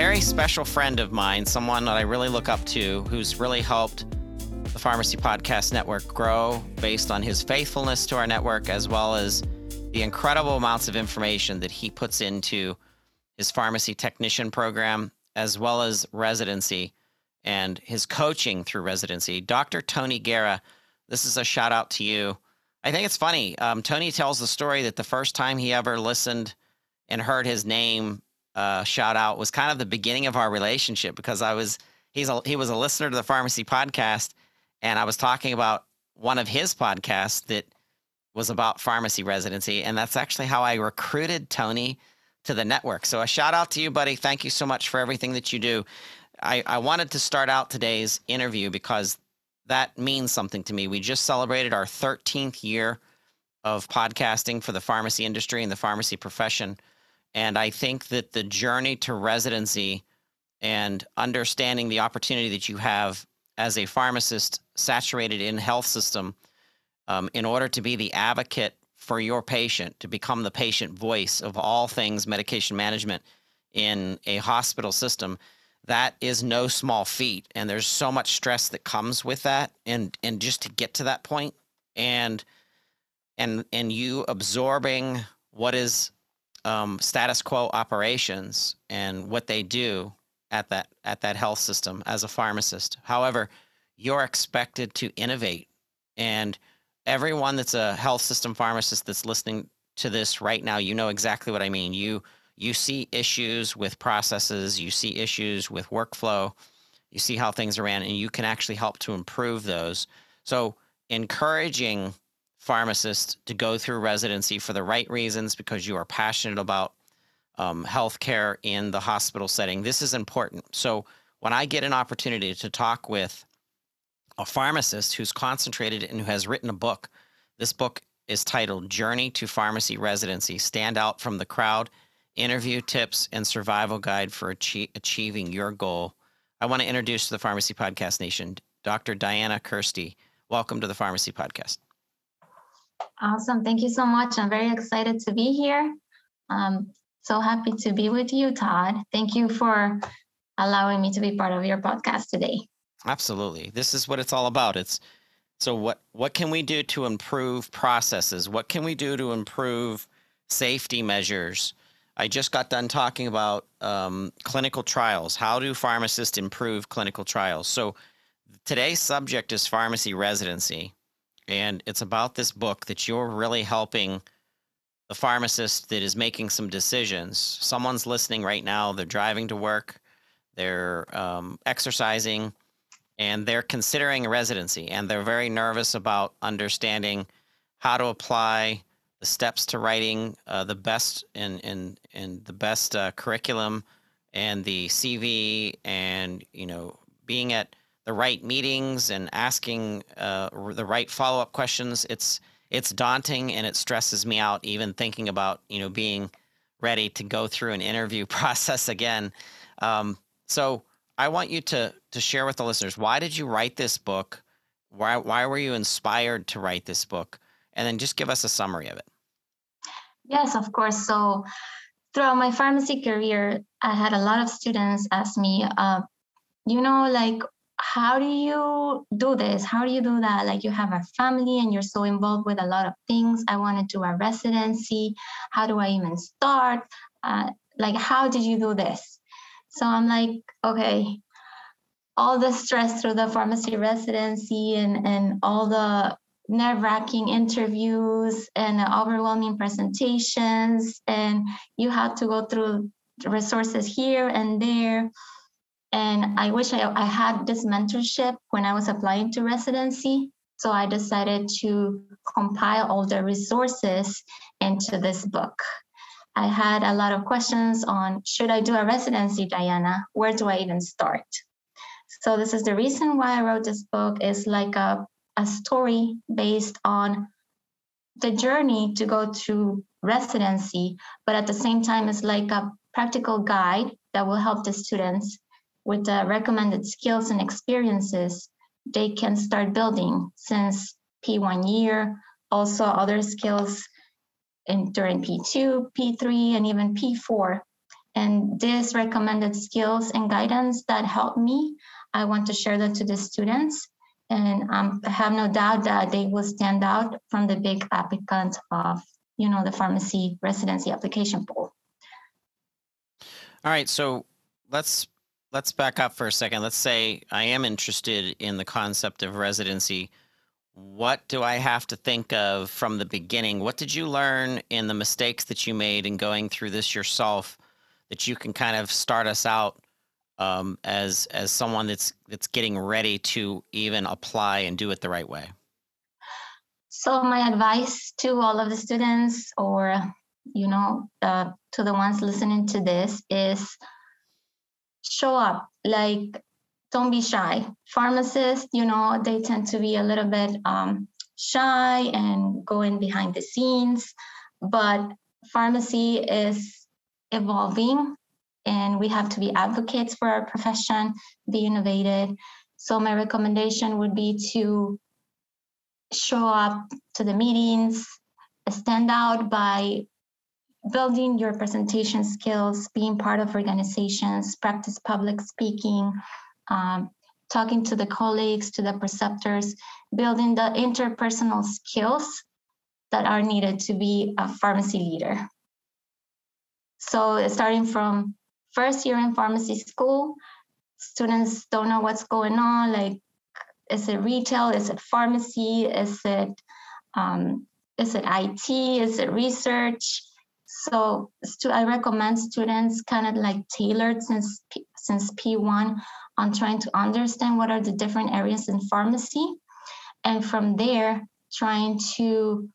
Very special friend of mine, someone that I really look up to, who's really helped the Pharmacy Podcast Network grow based on his faithfulness to our network, as well as the incredible amounts of information that he puts into his pharmacy technician program, as well as residency and his coaching through residency. Dr. Tony Guerra, this is a shout out to you. I think it's funny. Um, Tony tells the story that the first time he ever listened and heard his name uh, shout out was kind of the beginning of our relationship because I was he's a, he was a listener to the pharmacy podcast and I was talking about one of his podcasts that was about pharmacy residency and that's actually how I recruited Tony to the network. So a shout out to you buddy. Thank you so much for everything that you do. I, I wanted to start out today's interview because that means something to me. We just celebrated our 13th year of podcasting for the pharmacy industry and the pharmacy profession. And I think that the journey to residency and understanding the opportunity that you have as a pharmacist saturated in health system um, in order to be the advocate for your patient, to become the patient voice of all things medication management in a hospital system, that is no small feat. And there's so much stress that comes with that. And and just to get to that point and and and you absorbing what is um, status quo operations and what they do at that at that health system as a pharmacist. However, you're expected to innovate, and everyone that's a health system pharmacist that's listening to this right now, you know exactly what I mean. You you see issues with processes, you see issues with workflow, you see how things are ran, and you can actually help to improve those. So encouraging pharmacist to go through residency for the right reasons because you are passionate about um, healthcare in the hospital setting. This is important. So when I get an opportunity to talk with a pharmacist who's concentrated and who has written a book, this book is titled Journey to Pharmacy Residency Stand Out from the Crowd Interview Tips and Survival Guide for Achie- Achieving Your Goal. I want to introduce to the Pharmacy Podcast Nation Dr. Diana Kirsty. Welcome to the Pharmacy Podcast. Awesome. Thank you so much. I'm very excited to be here. Um, so happy to be with you, Todd. Thank you for allowing me to be part of your podcast today. Absolutely. This is what it's all about. It's so what what can we do to improve processes? What can we do to improve safety measures? I just got done talking about um, clinical trials. How do pharmacists improve clinical trials? So today's subject is pharmacy residency and it's about this book that you're really helping the pharmacist that is making some decisions. Someone's listening right now, they're driving to work, they're um, exercising, and they're considering a residency, and they're very nervous about understanding how to apply the steps to writing uh, the best in, in, in the best uh, curriculum and the CV and you know being at the right meetings and asking uh, the right follow up questions. It's it's daunting and it stresses me out even thinking about you know being ready to go through an interview process again. Um, so I want you to to share with the listeners why did you write this book? Why why were you inspired to write this book? And then just give us a summary of it. Yes, of course. So throughout my pharmacy career, I had a lot of students ask me, uh, you know, like how do you do this? How do you do that? Like you have a family and you're so involved with a lot of things. I want to do a residency. How do I even start? Uh, like, how did you do this? So I'm like, okay, all the stress through the pharmacy residency and, and all the nerve wracking interviews and overwhelming presentations, and you have to go through resources here and there and I wish I, I had this mentorship when I was applying to residency. So I decided to compile all the resources into this book. I had a lot of questions on should I do a residency, Diana? Where do I even start? So this is the reason why I wrote this book is like a, a story based on the journey to go to residency, but at the same time it's like a practical guide that will help the students with the recommended skills and experiences they can start building since P1 year, also other skills in during P2, P3, and even P4. And these recommended skills and guidance that help me, I want to share that to the students. And um, I have no doubt that they will stand out from the big applicant of, you know, the pharmacy residency application pool. All right, so let's let's back up for a second. Let's say I am interested in the concept of residency. What do I have to think of from the beginning? What did you learn in the mistakes that you made in going through this yourself that you can kind of start us out um, as as someone that's that's getting ready to even apply and do it the right way? So my advice to all of the students, or you know, uh, to the ones listening to this, is show up like don't be shy. Pharmacists you know they tend to be a little bit um, shy and go in behind the scenes but pharmacy is evolving and we have to be advocates for our profession be innovative. So my recommendation would be to show up to the meetings stand out by building your presentation skills, being part of organizations, practice public speaking, um, talking to the colleagues, to the preceptors, building the interpersonal skills that are needed to be a pharmacy leader. So starting from first year in pharmacy school, students don't know what's going on, like is it retail, is it pharmacy, is it um, is it IT, is it research? So I recommend students kind of like tailored since P, since P1 on trying to understand what are the different areas in pharmacy. And from there, trying to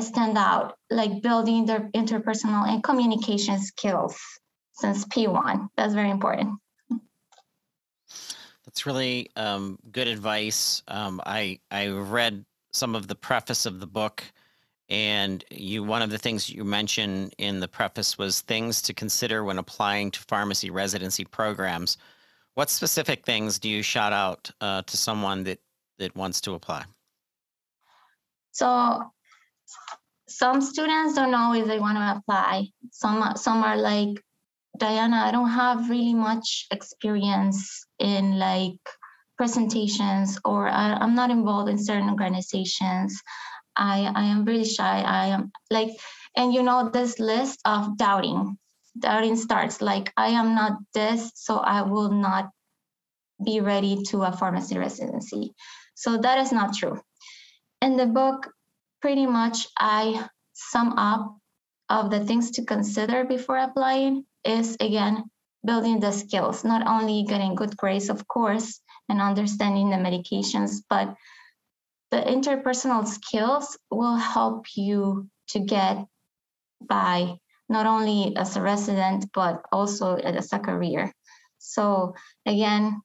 stand out, like building their interpersonal and communication skills since P1. That's very important. That's really um, good advice. Um, I I read some of the preface of the book and you, one of the things you mentioned in the preface was things to consider when applying to pharmacy residency programs. What specific things do you shout out uh, to someone that that wants to apply? So, some students don't know if they want to apply. Some some are like, Diana, I don't have really much experience in like presentations, or I, I'm not involved in certain organizations. I, I am really shy. I am like, and you know, this list of doubting, doubting starts like, I am not this, so I will not be ready to a pharmacy residency. So that is not true. In the book, pretty much I sum up of the things to consider before applying is again building the skills, not only getting good grades, of course, and understanding the medications, but the interpersonal skills will help you to get by not only as a resident but also as a career. So again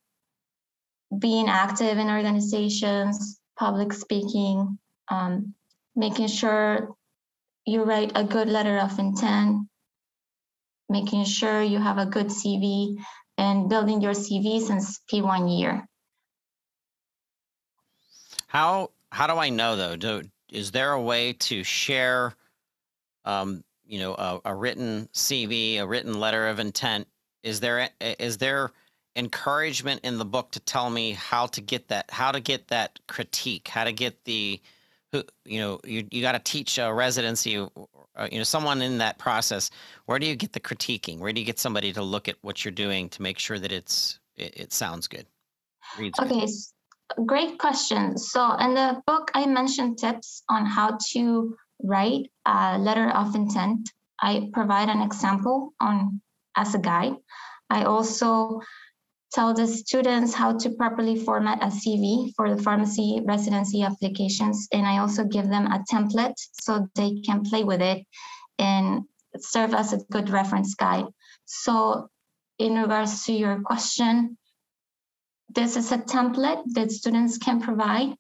being active in organizations public speaking um, making sure you write a good letter of intent making sure you have a good cv and building your cv since p1 year. How how do I know though? Do, is there a way to share, um, you know, a, a, written CV, a written letter of intent? Is there is there encouragement in the book to tell me how to get that, how to get that critique, how to get the, who you know, you you got to teach a residency, you know, someone in that process. Where do you get the critiquing? Where do you get somebody to look at what you're doing to make sure that it's it, it sounds good? Okay. Good? Great question. So in the book, I mentioned tips on how to write a letter of intent. I provide an example on as a guide. I also tell the students how to properly format a CV for the pharmacy residency applications. And I also give them a template so they can play with it and serve as a good reference guide. So, in regards to your question, this is a template that students can provide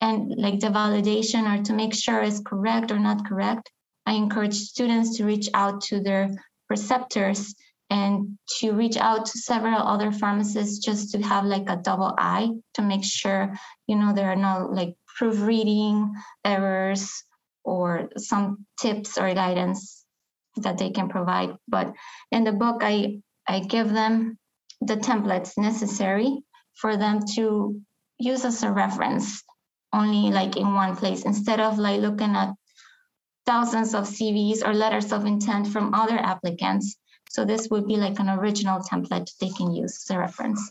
and like the validation or to make sure is correct or not correct. I encourage students to reach out to their preceptors and to reach out to several other pharmacists just to have like a double eye to make sure you know there are no like proofreading errors or some tips or guidance that they can provide but in the book i i give them the templates necessary for them to use as a reference only like in one place instead of like looking at thousands of cvs or letters of intent from other applicants so this would be like an original template they can use as a reference.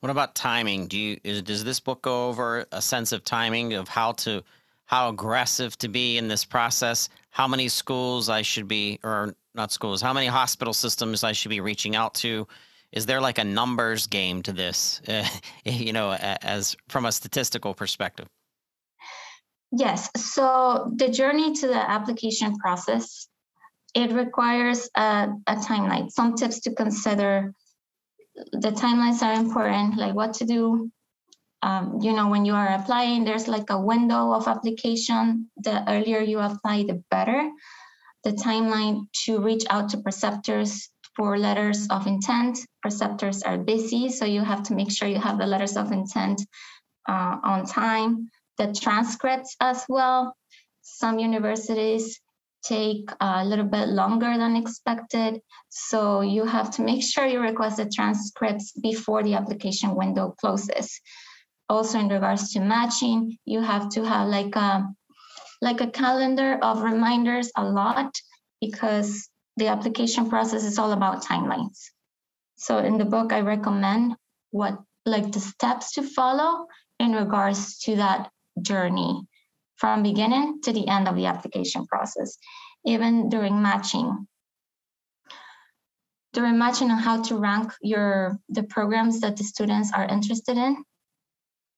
What about timing? Do you is, does this book go over a sense of timing of how to how aggressive to be in this process? How many schools I should be or not schools, how many hospital systems I should be reaching out to? Is there like a numbers game to this, uh, you know, as from a statistical perspective? Yes. So the journey to the application process it requires a, a timeline. Some tips to consider. The timelines are important, like what to do. Um, you know, when you are applying, there's like a window of application. The earlier you apply, the better. The timeline to reach out to preceptors for letters of intent. Preceptors are busy, so you have to make sure you have the letters of intent uh, on time. The transcripts as well. Some universities take a little bit longer than expected. So you have to make sure you request the transcripts before the application window closes. Also in regards to matching, you have to have like a like a calendar of reminders a lot because the application process is all about timelines. So in the book, I recommend what like the steps to follow in regards to that journey from beginning to the end of the application process, even during matching. During matching on how to rank your the programs that the students are interested in,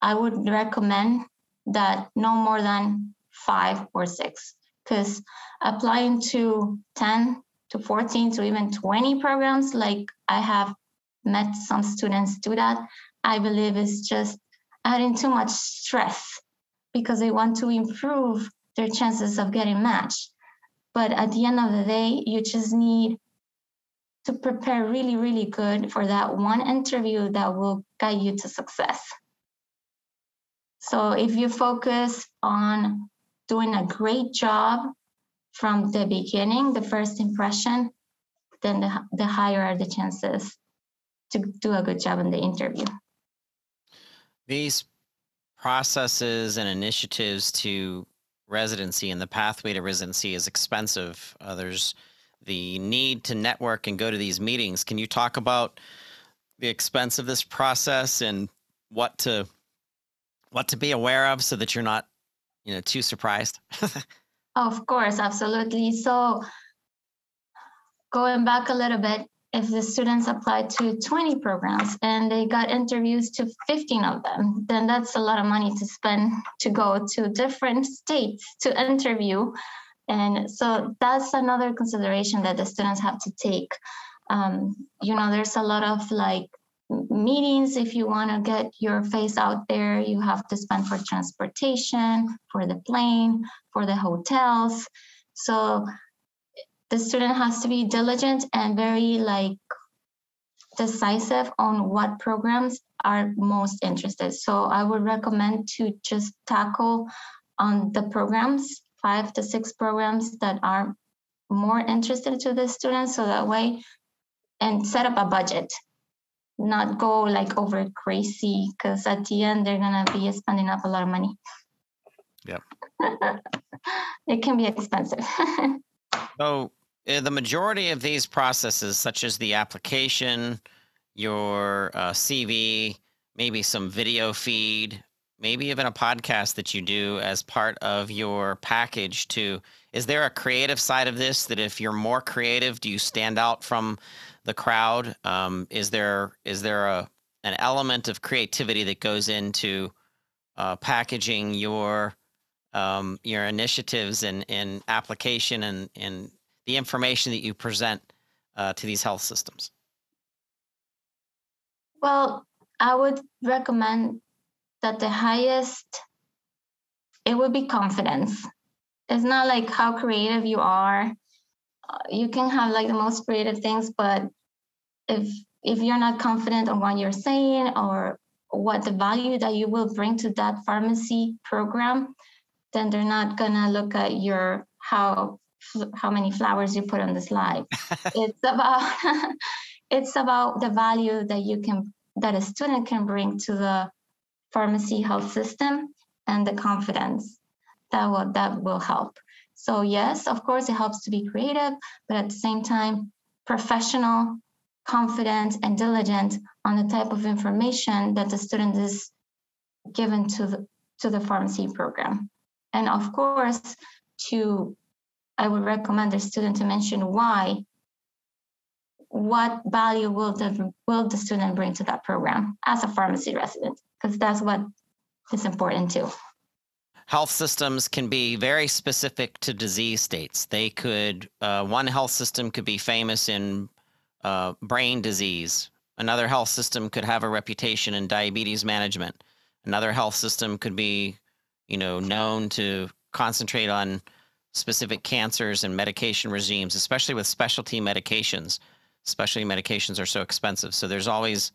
I would recommend that no more than five or six, because applying to 10 to 14 to even 20 programs, like I have met some students do that, I believe is just adding too much stress because they want to improve their chances of getting matched. But at the end of the day, you just need to prepare really, really good for that one interview that will guide you to success. So if you focus on doing a great job from the beginning, the first impression, then the, the higher are the chances to do a good job in the interview. These processes and initiatives to residency and the pathway to residency is expensive. Uh, there's the need to network and go to these meetings. Can you talk about the expense of this process and what to what to be aware of so that you're not, you know, too surprised? of course, absolutely. So going back a little bit, if the students applied to 20 programs and they got interviews to 15 of them, then that's a lot of money to spend to go to different states to interview. And so that's another consideration that the students have to take. Um, you know, there's a lot of like meetings. If you want to get your face out there, you have to spend for transportation, for the plane, for the hotels. So the student has to be diligent and very like decisive on what programs are most interested. So I would recommend to just tackle on the programs, five to six programs that are more interested to the students so that way and set up a budget not go like over crazy because at the end they're gonna be spending up a lot of money Yeah. it can be expensive so uh, the majority of these processes, such as the application, your uh, CV, maybe some video feed, maybe even a podcast that you do as part of your package to is there a creative side of this that if you're more creative do you stand out from the crowd um, is there is there a an element of creativity that goes into uh, packaging your um, your initiatives and, and application and, and the information that you present uh, to these health systems? Well, I would recommend that the highest it would be confidence. It's not like how creative you are. Uh, you can have like the most creative things, but if if you're not confident on what you're saying or what the value that you will bring to that pharmacy program, then they're not gonna look at your how how many flowers you put on the slide. it's about it's about the value that you can that a student can bring to the pharmacy health system and the confidence that will that will help. So yes, of course it helps to be creative, but at the same time professional, confident and diligent on the type of information that the student is given to the to the pharmacy program. And of course, to I would recommend the student to mention why what value will the will the student bring to that program as a pharmacy resident? Because that's what is important too. Health systems can be very specific to disease states. They could uh, one health system could be famous in uh, brain disease another health system could have a reputation in diabetes management another health system could be you know known to concentrate on specific cancers and medication regimes especially with specialty medications especially medications are so expensive. So there's always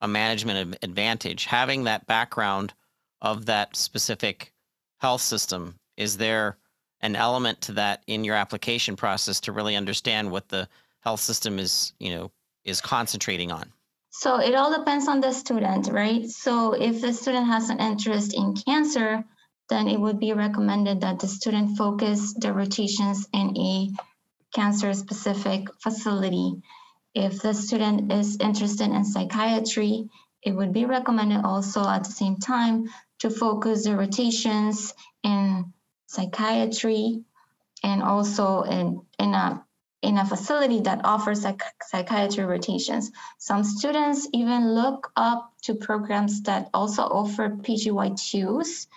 a management advantage. Having that background of that specific health system, is there an element to that in your application process to really understand what the health system is, you know, is concentrating on? So it all depends on the student, right? So if the student has an interest in cancer, then it would be recommended that the student focus their rotations in a cancer specific facility if the student is interested in psychiatry, it would be recommended also at the same time to focus the rotations in psychiatry and also in, in a in a facility that offers psych- psychiatry rotations. Some students even look up to programs that also offer PGY2s.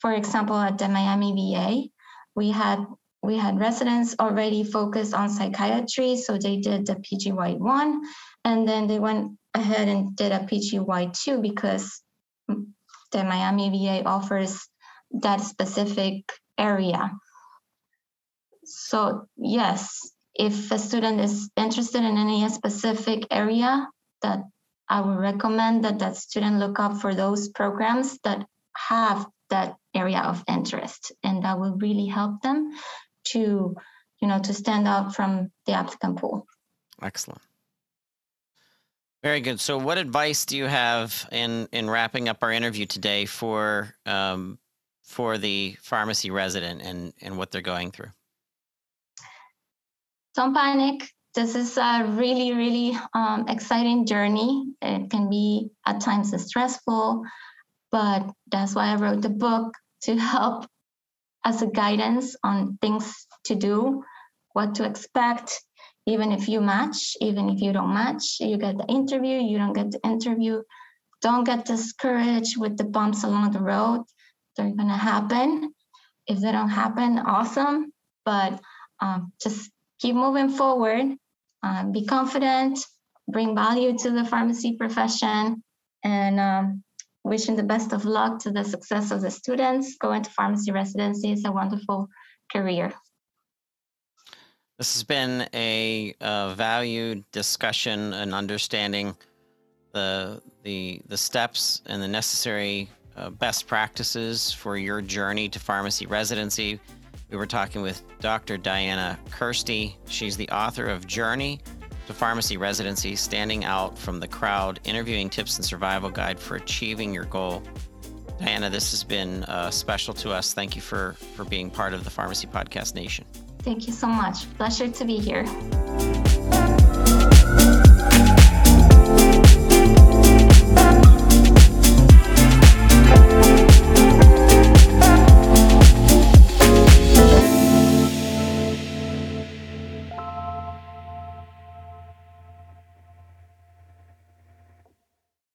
For example, at the Miami VA, we had we had residents already focused on psychiatry, so they did the PGY1, and then they went ahead and did a PGY2 because the Miami VA offers that specific area. So yes, if a student is interested in any specific area, that I would recommend that that student look up for those programs that have that area of interest, and that will really help them to, you know, to stand out from the applicant pool. Excellent. Very good. So, what advice do you have in in wrapping up our interview today for um, for the pharmacy resident and and what they're going through? Don't panic. This is a really really um, exciting journey. It can be at times stressful, but that's why I wrote the book to help as a guidance on things to do, what to expect, even if you match, even if you don't match, you get the interview, you don't get the interview. Don't get discouraged with the bumps along the road. They're gonna happen. If they don't happen, awesome. But um, just keep moving forward. Uh, be confident. Bring value to the pharmacy profession, and um, wishing the best of luck to the success of the students. Going to pharmacy residency is a wonderful career. This has been a uh, valued discussion and understanding the the the steps and the necessary uh, best practices for your journey to pharmacy residency. We were talking with Dr. Diana Kirsty. She's the author of Journey to Pharmacy Residency Standing Out from the Crowd, Interviewing Tips and Survival Guide for Achieving Your Goal. Diana, this has been uh, special to us. Thank you for, for being part of the Pharmacy Podcast Nation. Thank you so much. Pleasure to be here.